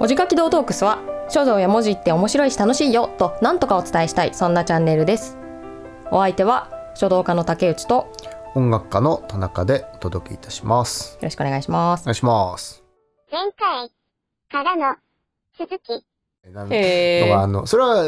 文字書き堂トークスは書道や文字って面白いし楽しいよと何とかお伝えしたいそんなチャンネルです。お相手は書道家の竹内とよ音楽家の田中でお届けいたします。ろしくお願いします。お願いします。前回からの続き。なんあのそれは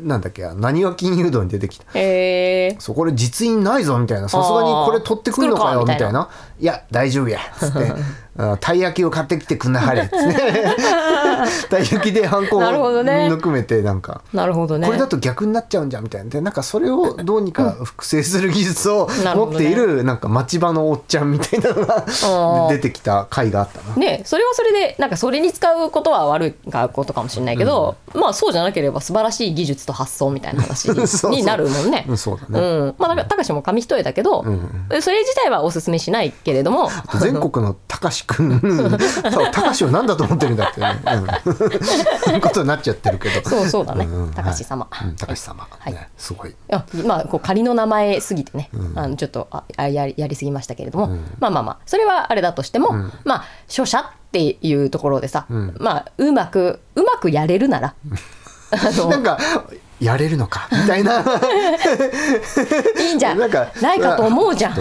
なんだっけ？何は金融道に出てきた？えー、そうこれ実印ないぞみたいな。さすがにこれ取ってくるのかよみたいないや大丈夫や。っつって。あ たい焼きを買ってきてくんなはれ。っ つって。たい焼きでハンコをなるほどね。ぬくめてなんか。なるほどね。これだと逆になっちゃうんじゃんみたいな。でなんかそれをどうにか複製する技術を持っているなんか町場のおっちゃんみたいなのがー。出てきた回があったな。ねそれはそれでなんかそれに使うことは悪いことかもしれないけど、まあそうじゃなければ素晴らしい技術と発想みたいな話に なるもんね。うんそうだね、うん、まあだから高志も紙一重だけど、それ自体はおすすめしないけれども全国のたかしくん。たかしを何だと思ってるんだってね、うん、そういうことになっちゃってるけど。そうそうだね。たかし様。たかし様、はい。ねすごい。あまあこう仮の名前すぎてね、あのちょっとああやりやりすぎましたけれども、まあまあまあそれはあれだとしても、まあ書写っていうところでさ、まあうまくうまくやれるなら、なんかやれるのかみたいな。いいんじゃなんかないかと思うじゃん。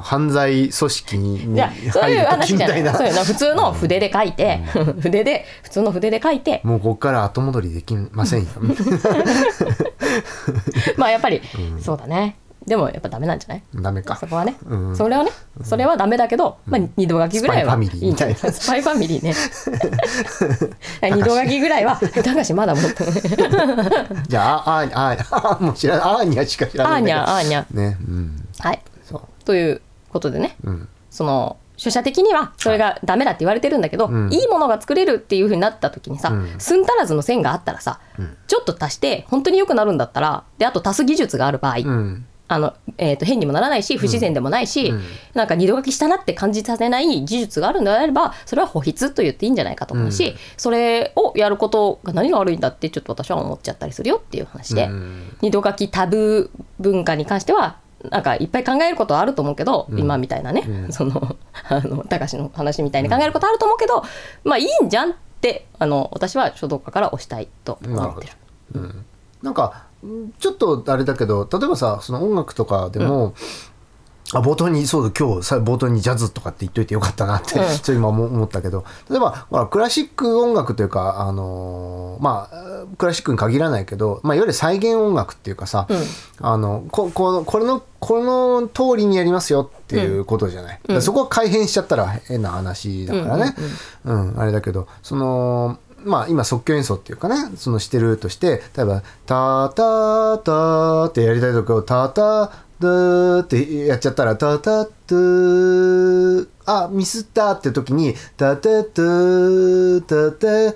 犯罪組織にそういう話じゃない。そういうの普通の筆で書いて、筆で普通の筆で書いて。もうここから後戻りできませんよ。まあやっぱり、そうだねでもやっぱダメなんじゃない？ダメか。そこはね、うん。それはねそれはダメだけど、まあ、二度書きぐらいは。スパイファミリーいいんじゃないスパイファミリーね。二度書きぐらいは高橋。まだ持って じゃあああああもう知らないあーにゃしか知らあーにないんだけど。ゃあーにゃねうん。はい。ということでねうん。その書写的にはそれがダメだって言われてるんだけど、ん。いいものが作れるっていう風になった時にさ、うん。寸足らずの線があったらさ、ちょっと足して本当に良くなるんだったらであと足す技術がある場合、うんあのえー、と変にもならないし不自然でもないし、うん。なんか二度書きしたなって感じさせない技術があるのであればそれは保筆と言っていいんじゃないかと思うし、うん。それをやることが何が悪いんだってちょっと私は思っちゃったりするよっていう話で、うん。二度書きタブー文化に関してはなんかいっぱい考えることはあると思うけど、うん。今みたいなね、うん。その あの高志の話みたいに考えることあると思うけど、まあいいんじゃんってあの私は書道家から推したいと思ってる。うん。なんかんちょっとあれだけど例えばさその音楽とかでも、あ冒頭にそうだ今日さ冒頭にジャズとかって言っといてよかったなって、うん。そう今思思ったけど例えばほらクラシック音楽というかあのーまあクラシックに限らないけど、まあ、いわゆる再現音楽っていうかさ、うん。あのここのこれのこの通りにやりますよっていうことじゃない、そこは改変しちゃったら変な話だからね、うんあれだけどそのまあ今即興演奏っていうかねそのしてるとして例えば「タタタ」ってやりたいとこを「タタタ」ってやっちゃったら「タタタ」あミスったって時に「タタタタタタ」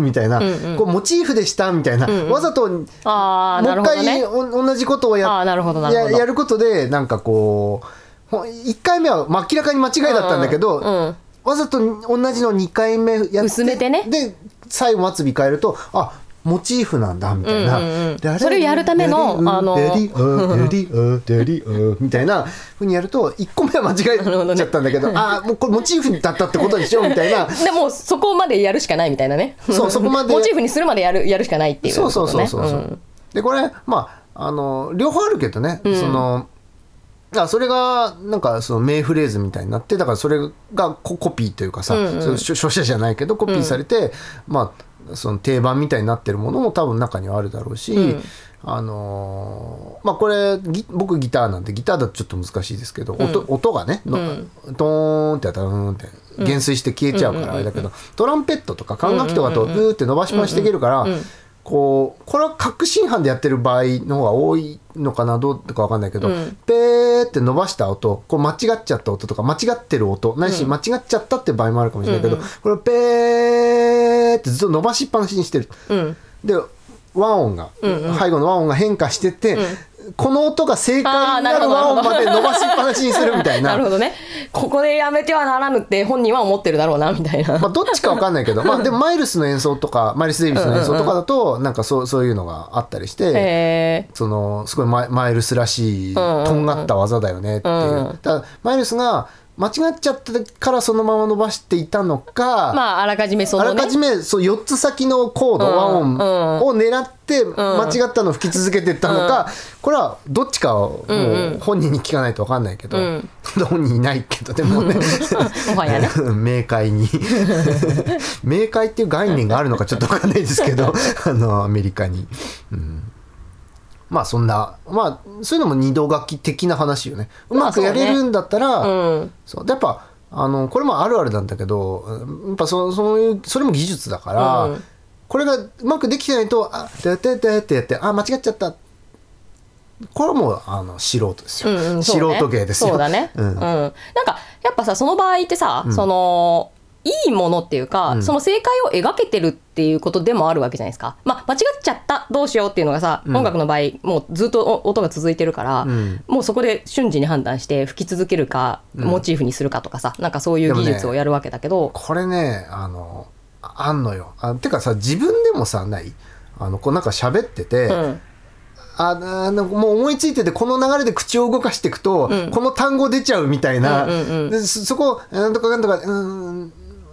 みたいな、うんうん。こうモチーフでしたみたいな、んうん。わざとあもう一回お同じことをやややることでなんかこうほ1回目は明らかに間違いだったんだけど、うんうんわざと同じの2回目やって薄めてね。で最後末尾変えるとあモチーフなんだみたいな、うんうんそれをやるためのあのデリオ デリオデリオみたいなふうにやると1個目は間違えちゃったんだけどあもうこれモチーフだったってことでしょみたいなでもそこまでやるしかないみたいなねそうそこまでモチーフにするまでやるやるしかないっていうねそうそうそうそう、んでこれまああの両方あるけどね、そのあそれがなんかその名フレーズみたいになってだからそれがココピーというかさ、うんうん。じゃないけどコピーされて、まあその定番みたいになってるものも多分中にはあるだろうし、うん。あのーまあこれギ僕ギターなんでギターだとちょっと難しいですけど、音音がねの、ドーンってやったらうーんって減衰して消えちゃうからあれだけど、トランペットとか管楽器とかだとうーって伸ばしっぱなしできるから、こうこれは確信犯でやってる場合の方が多いのかなどうか分かんないけど、うん。ペーって伸ばした音こう間違っちゃった音とか間違ってる音ないし間違っちゃったって場合もあるかもしれないけど、うんうんこれをペーってずっと伸ばしっぱなしにしてる。うん。で和音が、うんうん。背後の和音が変化してって、この音が正解になる和音まで伸ばしっぱなしにするみたいな。なるほど。ね。ここでやめてはならぬって本人は思ってるだろうなみたいな、まあ、どっちかわかんないけど、まあ、でもマイルスの演奏とかマイルス・デイビスの演奏とかだとなんかそうそういうのがあったりして、へそのすごいマイマイルスらしいとんがった技だよねっていう、だマイルスが間違っちゃったからそのまま伸ばしていたのか、まああらかじめそのね。あらかじめそう4つ先のコード、うん和音うん。を狙って間違ったのを吹き続けていったのか、これはどっちかをもう本人に聞かないと分かんないけど、うん本人いないけどでもね 明快に。明快っていう概念があるのかちょっと分かんないですけどあのアメリカに、うんまあそんなまあそういうのも二度書き的な話よね。うまくやれるんだったら、うん。そう。でやっぱあのこれもあるあるなんだけどやっぱそそういうそれも技術だから、うん。これがうまくできてないと「あててて」ってやって「あ間違っちゃった」これはもうあの素人ですよ、うんうん素そうね。人芸ですよ。そうだね、うん。うん。なんかやっぱさその場合ってさ、そのいいものっていうか、ん。その正解を描けてるっていうことでもあるわけじゃないですか、まあ、間違っちゃったどうしようっていうのがさ、音楽の場合もうずっとお音が続いてるから、ん。もうそこで瞬時に判断して吹き続けるか、モチーフにするかとかさなんかそういう技術をやるわけだけど、これねあのあんのよ。あてかさ自分でもさない。あのこうなんか喋ってて、うん。ああのもう思いついててこの流れで口を動かしていくと、この単語出ちゃうみたいな、うんうんうん。でそそこなんとかなんとかうーん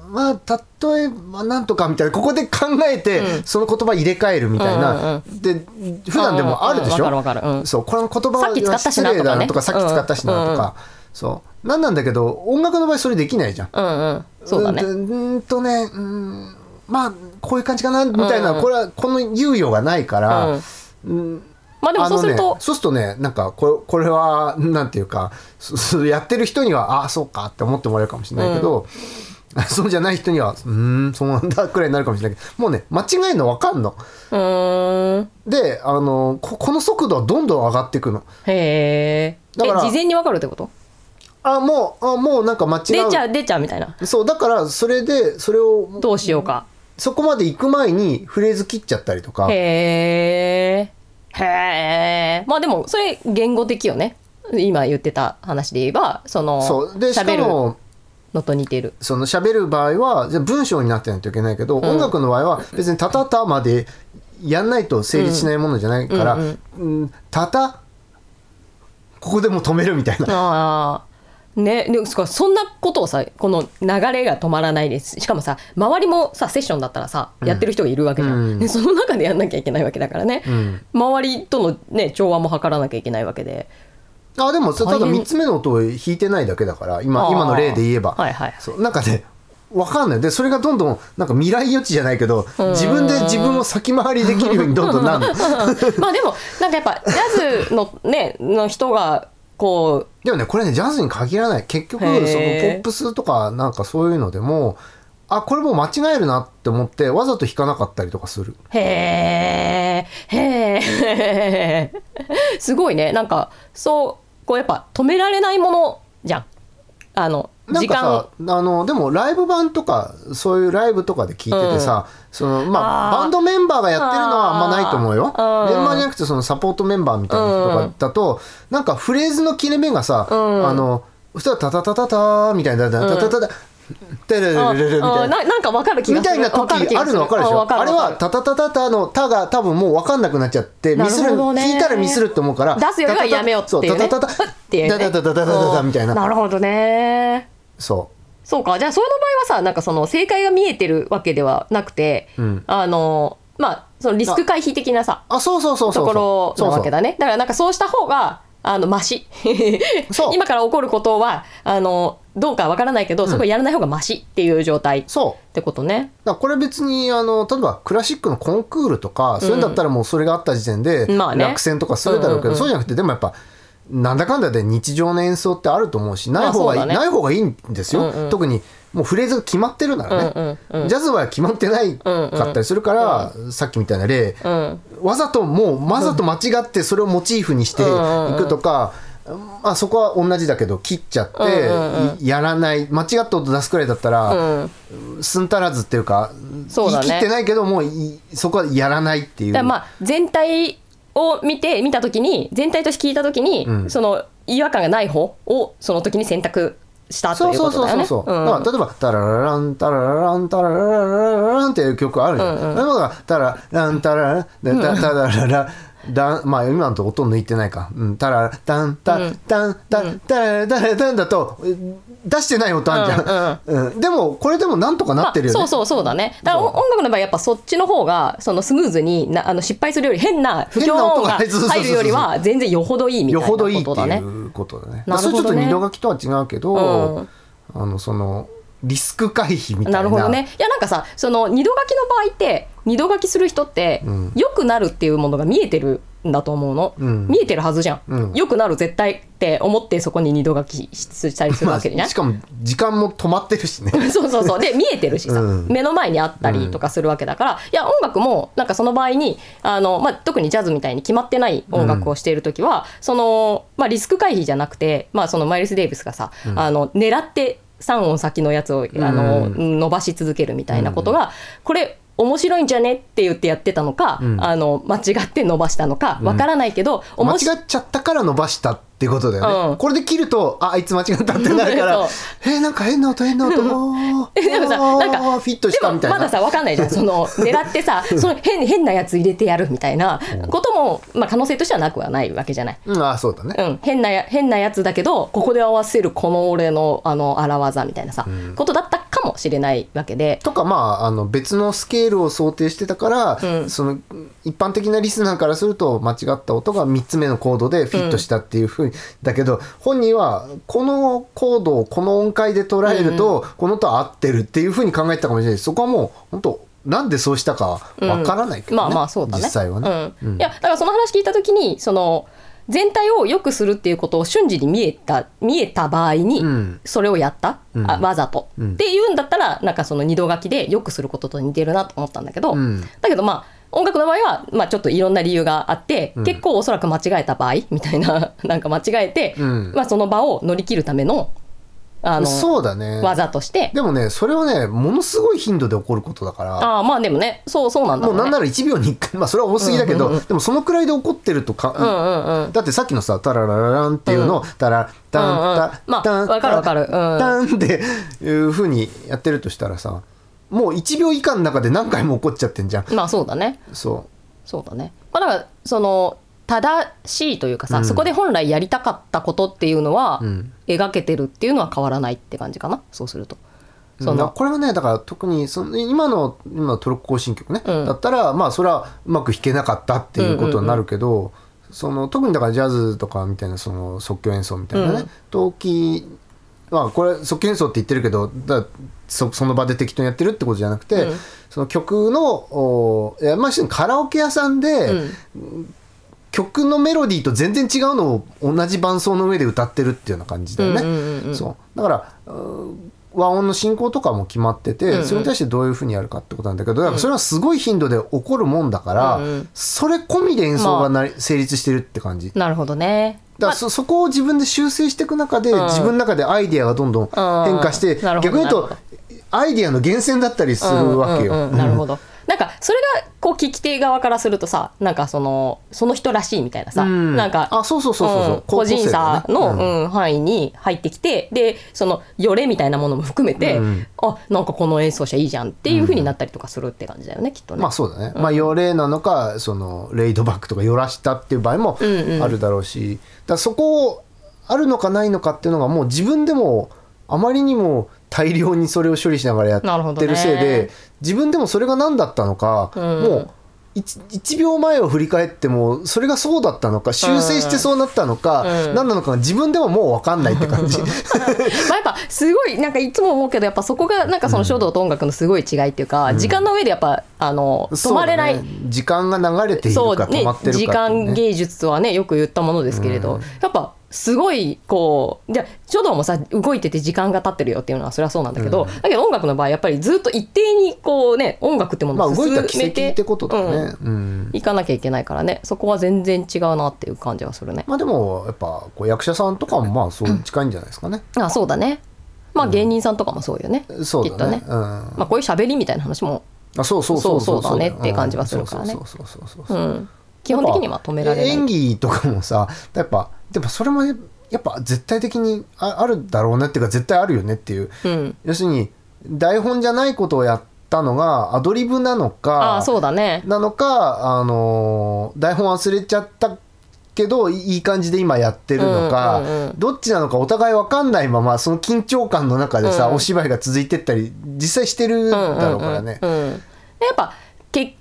まあ例えばなんとかみたいなここで考えて、その言葉入れ替えるみたいな、で普段でもあるでしょ、うんうん。そうこの言葉さっき使ったし失礼だなとかさっき使ったしなとか、そう。なんなんだけど音楽の場合それできないじゃん。うんうん。そうだね。うんとねうんまあこういう感じかなみたいな、これはこの猶予がないから、うん。まあでもそうすると、ね、そうするとねなんかこれこれはなんていうかやってる人にはああそうかって思ってもらえるかもしれないけど、そうじゃない人にはうーんそうなんだくらいになるかもしれない。けどもうね間違えるの分かんの。うーん。であのここの速度はどんどん上がっていくの。へえだから事前に分かるってこと？あもうあもうなんか間違う。出ちゃう出ちゃうみたいな。そうだからそれでそれをどうしようか。そこまで行く前にフレーズ切っちゃったりとか。へえへえまあでもそれ言語的よね。今言ってた話で言えばそのそう。でしかものと似てる。その喋る場合はじゃあ文章になってないといけないけど、音楽の場合は別に「たたた」までやんないと成立しないものじゃないから「うんたた」ここでもう止めるみたいな。ああねでそそんなことをさこの流れが止まらないです。しかもさ周りもさセッションだったらさやってる人がいるわけじゃん、うん。でその中でやんなきゃいけないわけだからね、ん。周りとのね調和も図らなきゃいけないわけであでもそれただ大変3つ目の音を弾いてないだけだから今今の例で言えば、はいはいそうなんかねわかんない。でそれがどんどんなんか未来予知じゃないけど自分で自分を先回りできるようにどんどんなるの。まあでもなんかやっぱジャズのねの人がこでもねこれねジャズに限らない。結局そのポップスとかなんかそういうのでもあこれもう間違えるなって思ってわざと弾かなかったりとかする。うへえへえ すごいね。なんかそうこうやっぱ止められないものじゃん。あの時間なんかさあのでもライブ版とかそういうライブとかで聞いててさ、そのまあバンドメンバーがやってるのはあんまないと思うよ。メンバーじゃなくてそのサポートメンバーみたいな人とかだと、なんかフレーズの切れ目がさ、ん。あの普通はタタタタタみたいなタタタタタテレレレレレみたいななんかわかる気がするみたいな時あるの分かるでしょあれはタタタタタの「タ」が多分もう分かんなくなっちゃってミスるほどね聞いたらミスるって思うから出すよりはやめようっていうねタタタタっていうねタタタタタタタみたいななるほどねそうそうかじゃあその場合はさなんかその正解が見えてるわけではなくて、うんあのまあそのリスク回避的なさうあそうそうそうそうところなわけだねだからなんかそうした方があのマシ今から起こることはあのどうかわからないけど、そこやらない方がマシっていう状態っそう。てことね。だこれ別にあの例えばクラシックのコンクールとか、そういうんだったらもうそれがあった時点でまあね。落選とかするだろうけど、うんうんうん。そうじゃなくてでもやっぱなんだかんだで日常の演奏ってあると思うしない方がいい、ねない方がいいんですよ、うんうん。特にもうフレーズが決まってるならね、うんうんうん。ジャズは決まってないかったりするから、さっきみたいな例、うん。わざともうわざと間違ってそれをモチーフにしていくとか、まあ、そこは同じだけど切っちゃって、いやらない。間違った音出すくらいだったら、うん。すんたらずっていうかそうだね。言い切ってないけどもういそこはやらないっていう。まあ全体を見て見た時に全体として聞いた時に、ん。その違和感がない方をその時に選択したとそうそういうことだよね。そうそうそう、うん。だから例えば「タララランタララランタラララララン」っていう曲あるじゃん、それもだからタラランタララでタタラララランまあ今のと音抜いてないか、うん、タララタンタンタンタンタラタラタンだと出してない音あんじゃん、うんでもこれでもなんとかなってるよね、まあ、そうそうそうだね。だから音楽の場合やっぱそっちの方がそのスムーズになあの失敗するより変な不協和音が入る。よりは全然よほどいいみたいなよほどいいってことだねいうことだね。なるほどね。それちょっと二度書きとは違うけど、うん。あのそのリスク回避みたいな。なるほどね。いやなんかさその二度書きの場合って二度書きする人ってうん。良くなるっていうものが見えてるんだと思うの、うん。見えてるはずじゃん、うん。良くなる絶対って思ってそこに二度書きしたりするまあわけじゃない しかも時間も止まってるしね。そうそうそう。で見えてるしさ、うん。目の前にあったりとかするわけだから、いや音楽もなんかその場合にあの、まあ、特にジャズみたいに決まってない音楽をしている時は、その、まあ、リスク回避じゃなくて、まあ、そのマイルス・デイビスがさ、あの狙って3音先のやつをあの、伸ばし続けるみたいなことが、これ面白いんじゃねって言ってやってたのか、ん。ああの間違って伸ばしたのかわからないけど、間面白違っちゃったから伸ばしたってことだよね、うん。これで切るとああいつ間違ったってなるから えー、なんか変な音変な音。でもさなんかフィットしたみたいな。でもまださ分かんないじゃん。その狙ってさその変変なやつ入れてやるみたいなことも、まあ、可能性としてはなくはないわけじゃない。うん、あーそうだね、うん、変なや変なやつだけどここで合わせるこの俺のあの荒技みたいなさ、ことだったしれないわけで。とかまああの別のスケールを想定してたから、うん。その一般的なリスナーからすると間違った音が3つ目のコードでフィットしたっていうふうに、だけど本人はこのコードをこの音階で捉えると、この音は合ってるっていうふうに考えてたかもしれない。しそこはもう本当なんでそうしたかわからないけどね、まあまあそうだね。実際はね。うん。いやだからその話聞いた時にその全体を良くするっていうことを瞬時に見えた見えた場合に、うん。それをやった、うん。あわざと、うん。っていうんだったらなんかその二度書きで良くすることと似てるなと思ったんだけど、うん。だけどまあ音楽の場合は、まあ、ちょっといろんな理由があって、うん。結構おそらく間違えた場合みたいななんか間違えて、うん。まあ、その場を乗り切るためのあのそうだね。技として。でもねそれはねものすごい頻度で起こることだから。ああまあでもねそうそうなんだね。もうなんなら1秒に1回 まあそれは多すぎだけど、でもそのくらいで起こってるとか、うんうんうん。だってさっきのさ「タララララン」っていうのを「タラタンうんうん。タまあタンわかるわかる。うん。タン」っていうふうにやってるとしたらさもう1秒以下の中で何回も起こっちゃってんじゃん。まあそうだね。そそうだね。まあ、だからその正しいというかさ、うん。そこで本来やりたかったことっていうのは、うん。描けてるっていうのは変わらないって感じかなそうすると。うそのこれはねだから特にその今の今のトルコ行進曲ね、うん。だったらまあそれはうまく弾けなかったっていうことになるけど、その特にだからジャズとかみたいなその即興演奏みたいなね、うん。陶器まあこれ即興演奏って言ってるけどだそその場で適当にやってるってことじゃなくて、うん。その曲のおいやまあカラオケ屋さんで、うん曲のメロディーと全然違うのを同じ伴奏の上で歌ってるっていうような感じだよね。うんうんうんうんそうだから和音の進行とかも決まってて、うんうんそれに対してどういうふうにやるかってことなんだけどだからそれはすごい頻度で起こるもんだから、うんうんそれ込みで演奏がなり、成立してるって感じ。だかなるほどね。らそそこを自分で修正していく中で、うん自分の中でアイディアがどんどん変化して、うん逆に言うとアイディアの源泉だったりするわけよ。うんうんうんなるほど。なんかそれがこう聞き手側からするとさなんかそのその人らしいみたいなさ、うん。なんかあそうそうそうそうそう。うん個人差の、ね。うん範囲に入ってきてでそのよれみたいなものも含めて、うんあなんかこの演奏者いいじゃんっていうふうになったりとかするって感じだよねきっとね。まあそうだね、まあよれなのかそのレイドバックとかよらしたっていう場合もうんうん。あるだろうし、だからそこをあるのかないのかっていうのがもう自分でもあまりにも大量にそれを処理しながらやってなるせいで、自分でもそれが何だったのか、うん。もう 1, 秒前を振り返ってもそれがそうだったのか修正してそうなったのか、うん。何なのかが自分でももう分かんないって感じ。まあやっぱすごいなんかいつも思うけどやっぱそこがなんかその書道と音楽のすごい違いっていうか、時間の上でやっぱあの止まれない、ね。時間が流れているそうねか止まってるかってい時うね。間芸術とはねよく言ったものですけれど、うん。やっぱすごいこうじゃあ書道もさ動いてて時間が経ってるよっていうのはそれはそうなんだけど、だけど音楽の場合やっぱりずっと一定にこうね音楽ってもまあのを進動いた奇跡めてってことだね。うんうんいかなきゃいけないからねそこは全然違うなっていう感じはするね。まあでもやっぱこう役者さんとかもまあそう近いんじゃないですかね。あそうだねまあ芸人さんとかもそうよね、そうだね。きっとねうん。まあ、こういう喋りみたいな話も、あそうそうそうそうそうだねって感じはするからねうんそうそうそうそうそうう。ん、基本的には止められない。演技とかもさやっぱでもそれもやっぱ絶対的にああるだろうねっていうか絶対あるよねっていう。うん、要するに台本じゃないことをやったのがアドリブなのかああそうだね。なのかあのー台本忘れちゃったけどいい感じで今やってるのか、うんうんうん。どっちなのかお互い分かんないままその緊張感の中でさ、うん。お芝居が続いてったり実際してるだろうからね。うんうんうんうん。でやっぱ結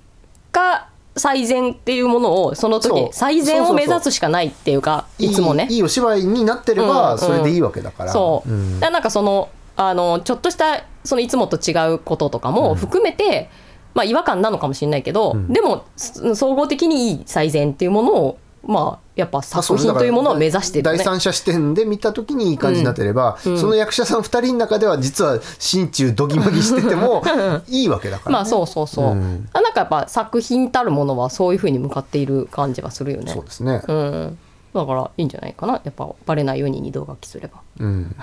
果最善っていうものをその時最善を目指すしかないっていうかいつもね。いいお芝居になってればそれでいいわけだから。そう、ん。だからなんかそのあのちょっとしたそのいつもと違うこととかも含めて、まあ、違和感なのかもしれないけど、でもす総合的にいい最善っていうものをまあやっぱ作品というものを目指してね。第三者視点で見た時にいい感じになってれば、その役者さん2人の中では実は心中どぎまぎしててもいいわけだから、ね、まあそうそうそう、うん。あなんかやっぱ作品たるものはそういうふうに向かっている感じはするよね。そうですね、うん、だからいいんじゃないかな。やっぱバレないように二度書きすれば。うん、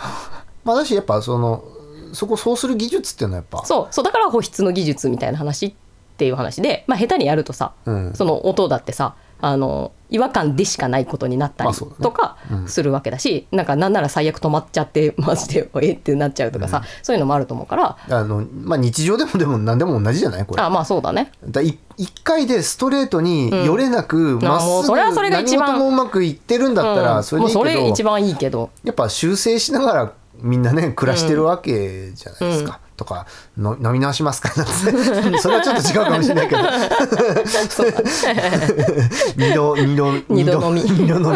まあだしやっぱそのそこそうする技術っていうのはやっぱそう。そうだから保湿の技術みたいな話っていう話で、まあ、下手にやるとさ、うん。その音だってさあの違和感でしかないことになったりとかうん。するわけだし、なんかなんなら最悪止まっちゃってマジでえってなっちゃうとかさ、そういうのもあると思うから。あの、まあ、日常でもでも何でも同じじゃない？これ。あまあそうだね。だい一回でストレートによれなくま、っすぐもうそれはそれが一番何事もうまくいってるんだったらうん。それでいいけど、それ一番いいけど。やっぱ修正しながらみんなね暮らしてるわけじゃないですか。とかの飲み直しますか？なんて。それはちょっと違うかもしれないけど。二度二度二度飲み。二度飲み。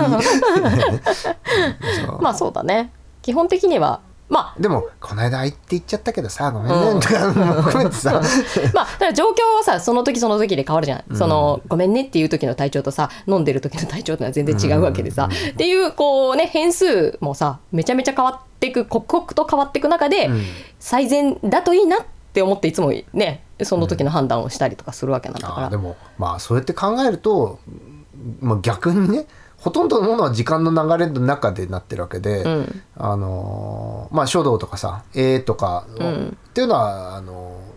まあそうだね。基本的にはまあ。でもこの間あいって言っちゃったけどさごめんね、とかも含めてさ。まあ、だから状況はさその時その時で変わるじゃん、そのごめんねっていう時の体調とさ飲んでる時の体調ってのは全然違うわけでさ、っていうこうね変数もさめちゃめちゃ変わっていく刻々と変わっていく中で、ん。最善だといいなって思っていつもねその時の判断をしたりとかするわけなんだから、でもまあそうやって考えると、まあ、逆にねほとんどのものは時間の流れの中でなってるわけで、ん。あのーまあ書道とかさ絵とか、ん。っていうのはあのー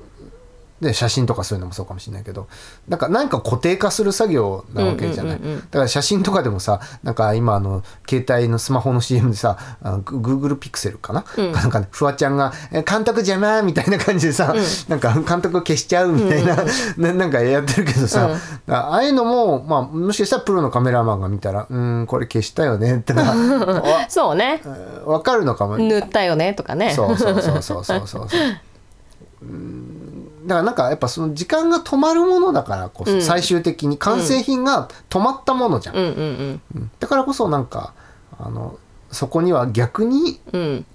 で写真とかそういうのもそうかもしれないけどなんか何か固定化する作業なわけじゃない、うんうんうんうん。だから写真とかでもさなんか今あの携帯のスマホの CM でさ Google ピクセルかな、なんかねフワちゃんが「え監督邪魔」みたいな感じでさ、なんか監督消しちゃうみたいな、ななんかやってるけどさ、ああいうのも、まあ、もしかしたらプロのカメラマンが見たら「うんこれ消したよね」ってのがそうね。わ分かるのかも。塗ったよねとかね。そうそうそうそうそうそう。う んだからなんかやっぱその時間が止まるものだからこそ、最終的に完成品が止まったものじゃん、うんうんうん。だからこそなんかあのそこには逆に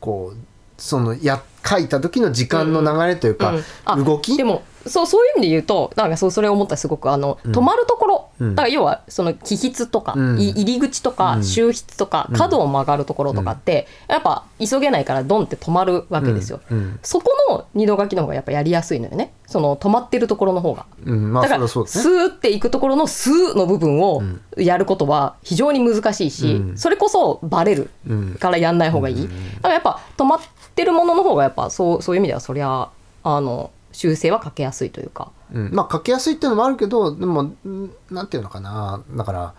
こうそのや書いた時の時間の流れというか、動きでもそうそういう意味で言うとなんかそうそれを思ったらすごくあの、止まるところ、うん。だから要はその起筆とか、うん。い入り口とか、うん。収筆とか角を曲がるところとかって、やっぱ急げないからドンって止まるわけですよ、そこの二度書きの方がやっぱやりやすいのよね。その止まってるところの方が。うん、まあだからスーっていくところのスーの部分をやることは非常に難しいし、うん。それこそバレるうん。からやんない方がいい、だからやっぱ止まってるものの方がやっぱそうそういう意味ではそりゃあの修正はかけやすいというか。うん、まあ書きやすいっていうのもあるけどでもんなんていうのかな。だから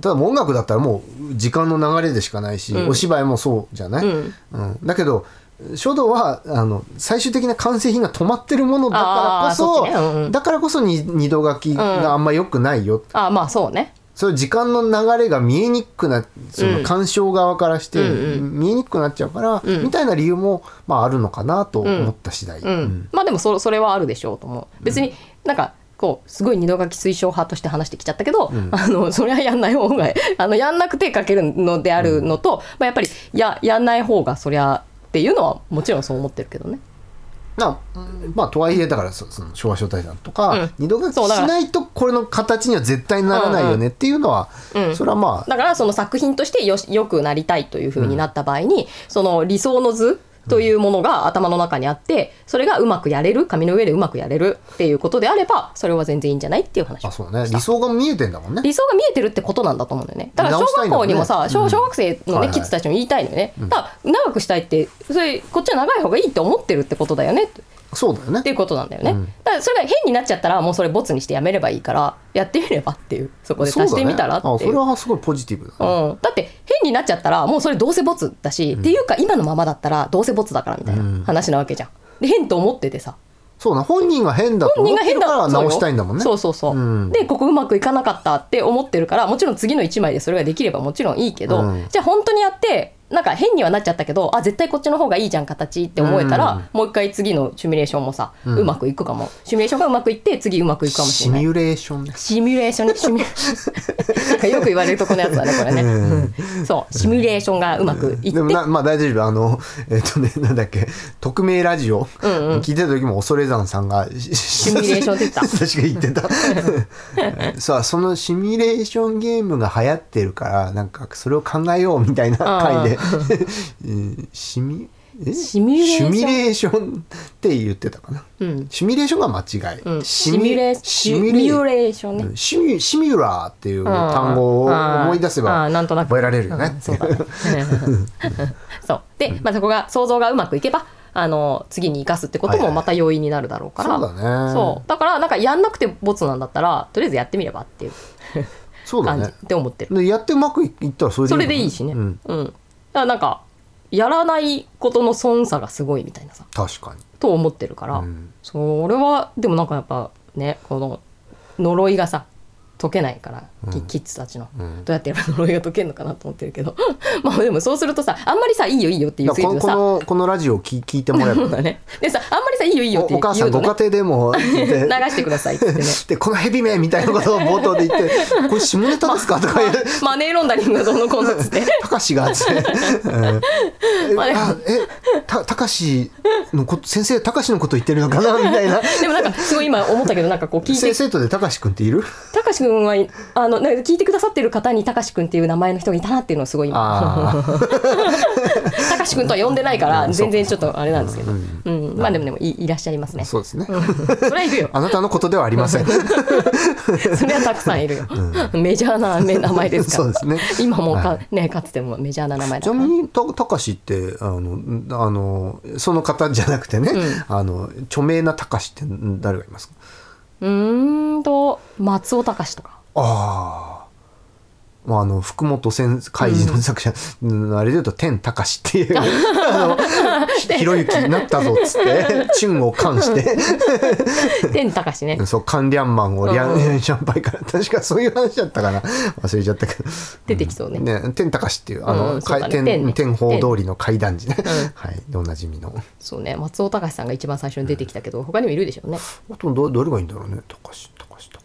ただ音楽だったらもう時間の流れでしかないし、うん。お芝居もそうじゃない、うん。うん。だけど書道はあの最終的な完成品が止まってるものだからこそね。うんうん。だからこそに二度書きがあんま良くないよ、あまあそうねそういう時間の流れが見えにくくなそのうん。鑑賞側からしてうん見えにくくなっちゃうから、うん。みたいな理由も、まあ、あるのかなと思った次第、うん、うん。まあでもそそれはあるでしょうと思う。別になんかこうすごい二度書き推奨派として話してきちゃったけど、あのそれはやんない方が あのやんなくて書けるのであるのと、まあ、やっぱりややんない方がそりゃっていうのはもちろんそう思ってるけどね。なまあとはいえだからそその昭和書大団とか、うん。二度書きしそうだからないとこれの形には絶対ならないよねっていうのは、うん。それはまあだからその作品としてよしよくなりたいというふうになった場合に、その理想の図というものが頭の中にあってそれがうまくやれる紙の上でうまくやれるっていうことであればそれは全然いいんじゃないっていう話。をあそうね。理想が見えてんだもんね。理想が見えてるってことなんだと思うんだよね。だから小学校にもさ、小うん。小学生のね、はいはい。キッズたちも言いたいのよね、だから長くしたいってそれこっちは長い方がいいって思ってるってことだよねそうだよね。っていうことなんだよね、うん。だからそれが変になっちゃったらもうそれボツにしてやめればいいからやってみればっていうそこで足してみたらってそう。だねあいうそれはすごいポジティブだね、うん、だって変になっちゃったらもうそれどうせボツだし、っていうか今のままだったらどうせボツだからみたいな話なわけじゃん。で変と思っててさ。そうな本人が変だと本人が変思ってるから直したいんだもんね。そうそうそう、うん。でここうまくいかなかったって思ってるからもちろん次の1枚でそれができればもちろんいいけど、うん。じゃあ本当にやってなんか変にはなっちゃったけどあ絶対こっちの方がいいじゃん形って思えたら、もう一回次のシミュレーションもさ、うまくいくかも。シミュレーションがうまくいって次うまくいくかもしれない。シミュレーションね。シミュレーション。ねシミュ よく言われるとこのやつだねこれね、うん。そう。シミュレーションがうまくいって、でもなまあ大丈夫。あのえっ、とねなんだっけ。匿名ラジオ、聞いてた時も恐山さんがシミュレーションって言った。確か言ってた。さあそのシミュレーションゲームが流行ってるからなんかそれを考えようみたいな回で、えーシミ？え？シミュレーション？シミュレーションって言ってたかな、うん。シミュレーションが間違い、うん。シミュレーシシミュレー。ションね、うん。シミュシミュラーっていう単語を思い出せあばーなんとなく覚えられるよね。うん。そうだね。そう。で、まあ、そこが想像がうまくいけばあの次に生かすってこともまた要因になるだろうから、そうだね。そう。だからなんかやんなくてボツなんだったらとりあえずやってみればっていうそうだね。感じって思ってる。でやってうまくいったらそれでそれいいのでいいしね。ううん。ん、だからなんかやらないことの損さがすごいみたいなさ。確かに。と思ってるから、うん。それはでもなんかやっぱねこの呪いがさ解けないから、キキッズたちの、うん。どうやってやれば呪いが解けるのかなと思ってるけど。まあでもそうするとさあんまりさいいよいいよって言いすぎるとさ。のこのこのラジオを聞聞いてもらえば。だ ね。でさあんまりさいいよいいよって言うと、ね、おお母さんご家庭でもで 流してくださいって言ってね。でこのヘビ名みたいなことを冒頭で言って「これ下ネタですか?」とか言う。マネーロンダリングがどうのこうのっつって「たかしが」っつって「うん。えまああえたたかしのこと先生たかしのこと言ってるのかな?」みたいな。でもなんかすごい今思ったけどなんかこう聞いて。先生とでたかしくんっている？たかしくんはあのなんか聞いてくださってる方にたかしくんっていう名前の人がいたなっていうのをすごい今。たかしくんとは呼んでないからうん。全然ちょっとあれなんですけど、ううん。ん。まあでもでもいいらっしゃいますね。そそうですね。れはいるよ。あなたのことではありません。それはたくさんいるよ、メジャーな名前ですから。そうですね。今もか,、はねかつてもメジャーな名前ちなだから。みにたたかしってあのあのその方じゃなくてね、あの著名なたかしって誰がいますか？うーんと松尾隆とかああ。まあ、あの福本千海事の作者、うん。あれで言うと天高しっていう ひひろゆきになったぞっつってチュンを冠して。天隆ね。そうカンリャンマンをリャン、うん。シャンパイから確かそういう話だったかな。忘れちゃったけど。出てきそうね。ね天高しっていうあの、うん天天宝通りの階段寺ね、ん。はいでおなじみの。そうね松尾隆さんが一番最初に出てきたけど他にもいるでしょうね。あとどどれがいいんだろうね高し高し高し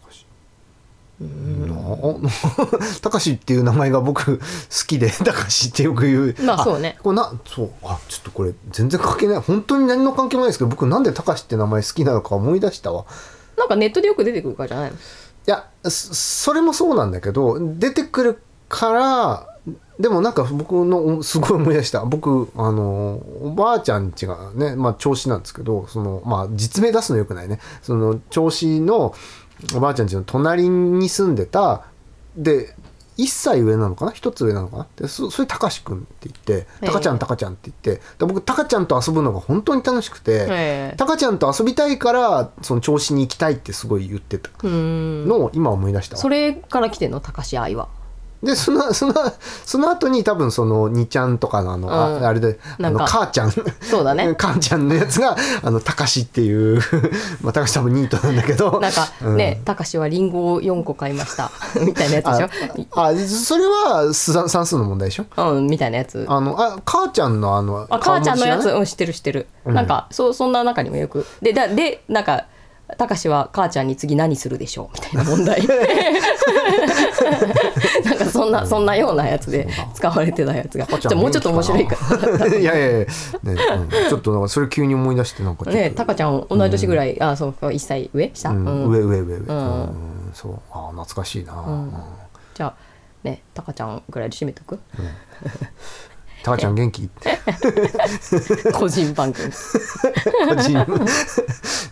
たかしっていう名前が僕好きでたかしってよく言う。まあそうね。これなそうあちょっとこれ全然関係ない。本当に何の関係もないですけど僕なんでたかしって名前好きなのか思い出したわ。なんかネットでよく出てくるからじゃないの？いやそそれもそうなんだけど出てくるからでもなんか僕のすごい思い出した。僕あのおばあちゃん家がね、まあ、銚子なんですけどその、まあ、実名出すのよくないね。その銚子のおばあちゃん家の隣に住んでたで1歳上なのかな？1つ上なのかな？でそそれたかしくんって言って「えたかちゃんたかちゃん」って言ってで僕たかちゃんと遊ぶのが本当に楽しくて。ええ。タカちゃんと遊びたいからその調子に行きたいってすごい言ってたのを今思い出したわ。それから来てんの？高橋愛はでそのそのその後に多分その2ちゃんとかのあの、あうん。あれであのなんか。母ちゃん。そうだね。母ちゃんのやつがあのたかしっていう。まあたかし多分ニートなんだけど。なんかうん。ね、高橋はリンゴを4個買いました。みたいなやつでしああそれは算算数の問題でしょ？ょうんみたいなやつ。あのあ母ちゃんのあのあ母ちゃんのやつ顔文字うん知ってる知ってる、なんかそうそんな中にもよく。でだでなんか高橋は母ちゃんに次何するでしょうみたいな問題。なんかそんなそんなようなやつで使われてたやつが。じもうちょっと面白いか。いやいやいや、ねうん、ちょっとなんかそれ急に思い出してなんかねタカちゃん同い年ぐらい、あそうか1歳上？下、うん。うん。上上上上、ん。うん。そう。あ懐かしいな、うん。じゃあねタカちゃんぐらいで締めとく？たかちゃん元気？個人番組。個人。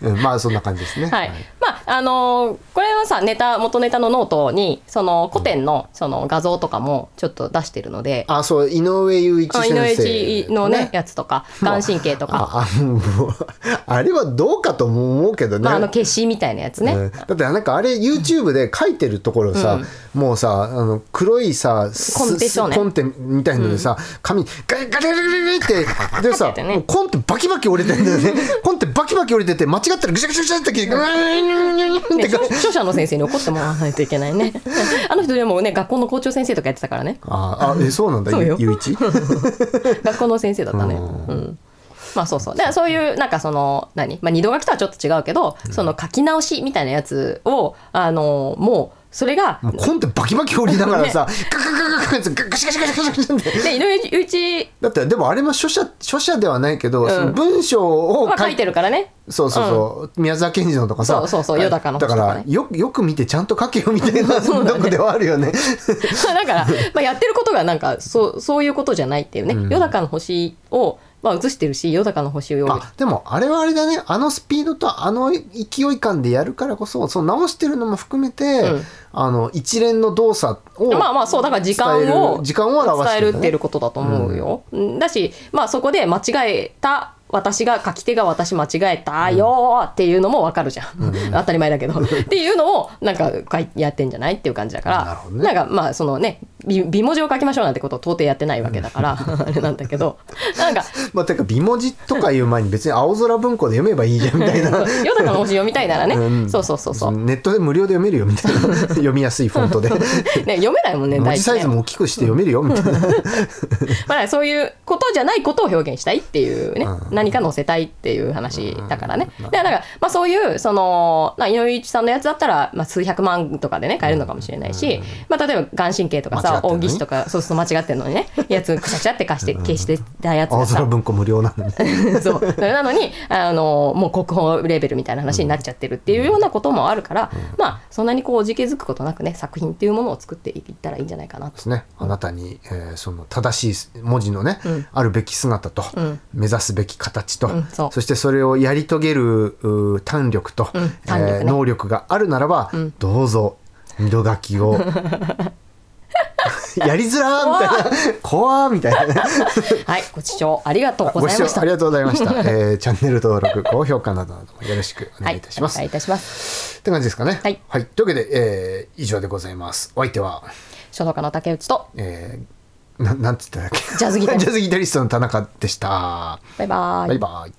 う んまあそんな感じですね。はい、まああのーこれはさネタ元ネタのノートにその古典のその画像とかもちょっと出してるので、あそう井上有一あ先生。井上のねやつとか顔真卿とか、ああれはどうかとも思うけどね、まあ、あの消しみたいなやつね、うん。だってなんかあれ YouTube で書いてるところさ、もうさあの黒いさすコンテコンテみたいのでさ、紙ガリガリガリガリってでさ、コンテバキバキ折れてるんだよね。コンテバキバキ折れてて間違ったらぐしゃぐしゃぐしゃって切れてグーンってね、著著者の先生に怒ってもらわないといけないね。あの人でもね学校の校長先生とかやってたからね。ああえそうなんだ。そうよ。ゆういち？学校の先生だったね。うん。うん。まあそうそう。でそういうなんかその何？まあ二度書きとはちょっと違うけど、その書き直しみたいなやつをあのもうそれがコンテバキバキ折りながらさ、ガガガガガガガシガシガシガシガシガシってで井上雄一だってでもあれも著者著者ではないけど、その文章をは書いてるからね。そうそうそう、宮沢賢治のとかさそうそうそうよだかのだからよよく見てちゃんと書けよみたいなそうだねとこではあるよねだから、まあ、やってることがなんかそうそういうことじゃないっていうね。よだかの星をまあ映してるし、よだかの星をあでもあれはあれだね。あのスピードとあの勢い感でやるからこそその直してるのも含めて、うん。あの一連の動作をまあまあそうだから時間をる時間を表してね。伝えるっていうことだと思うよ。だしまあそこで間違えた私が書き手が私間違えたよーっていうのもわかるじゃん、当たり前だけど。っていうのをなんかやってんじゃない？っていう感じだから。なんかまあそのね美美文字を書きましょうなんてことを到底やってないわけだから あれなんだけどなんかまあ、てか美文字とかいう前に別に青空文庫で読めばいいじゃんみたいな「よだかの星」読みたいならね、うん。そうそうそうそう、ネットで無料で読めるよみたいな。読みやすいフォントで。ね、読めないもんね文大体ね。字サイズも大きくして読めるよみたいな。まあ、そういうことじゃないことを表現したいっていうね、うん。何か載せたいっていう話だからね。でだから、まあ、そういうそのな井上一さんのやつだったら、まあ、数百万とかでね買えるのかもしれないし、まあ、例えば眼神経とかさ間違ってんの？に大岸とかそうそう間違ってんのにね。やつくしゃくしゃって貸して消してたやつ青がさ。空文庫無料なのに そう。それなのにあのもう国宝レベルみたいな話になっちゃってるっていうようなこともあるから、まあそんなにこうじけづくことなくね作品っていうものを作っていったらいいんじゃないかなと。ですね。あなたに、えーその正しい文字のね、うん。あるべき姿と、うん。目指すべき形と、うんそう。してそれをやり遂げる胆力と、うん。ね。えー能力があるならば、ん。どうぞ二度書きを やりづらーみたいな。怖ー。みたいなねはいご視聴ありがとうごございました。視聴ありがとうございました、えーチャンネル登録高評価などなどもよろしくお願いいたします、はい、お願いいたします。って感じですかね。はい。というわけで、えー以上でございます。お相手は？書道家の竹内と。えー、ななんつったっけ？ジャズギタリスト。ジャズギタリストの田中でした。バイバイ。バイバイ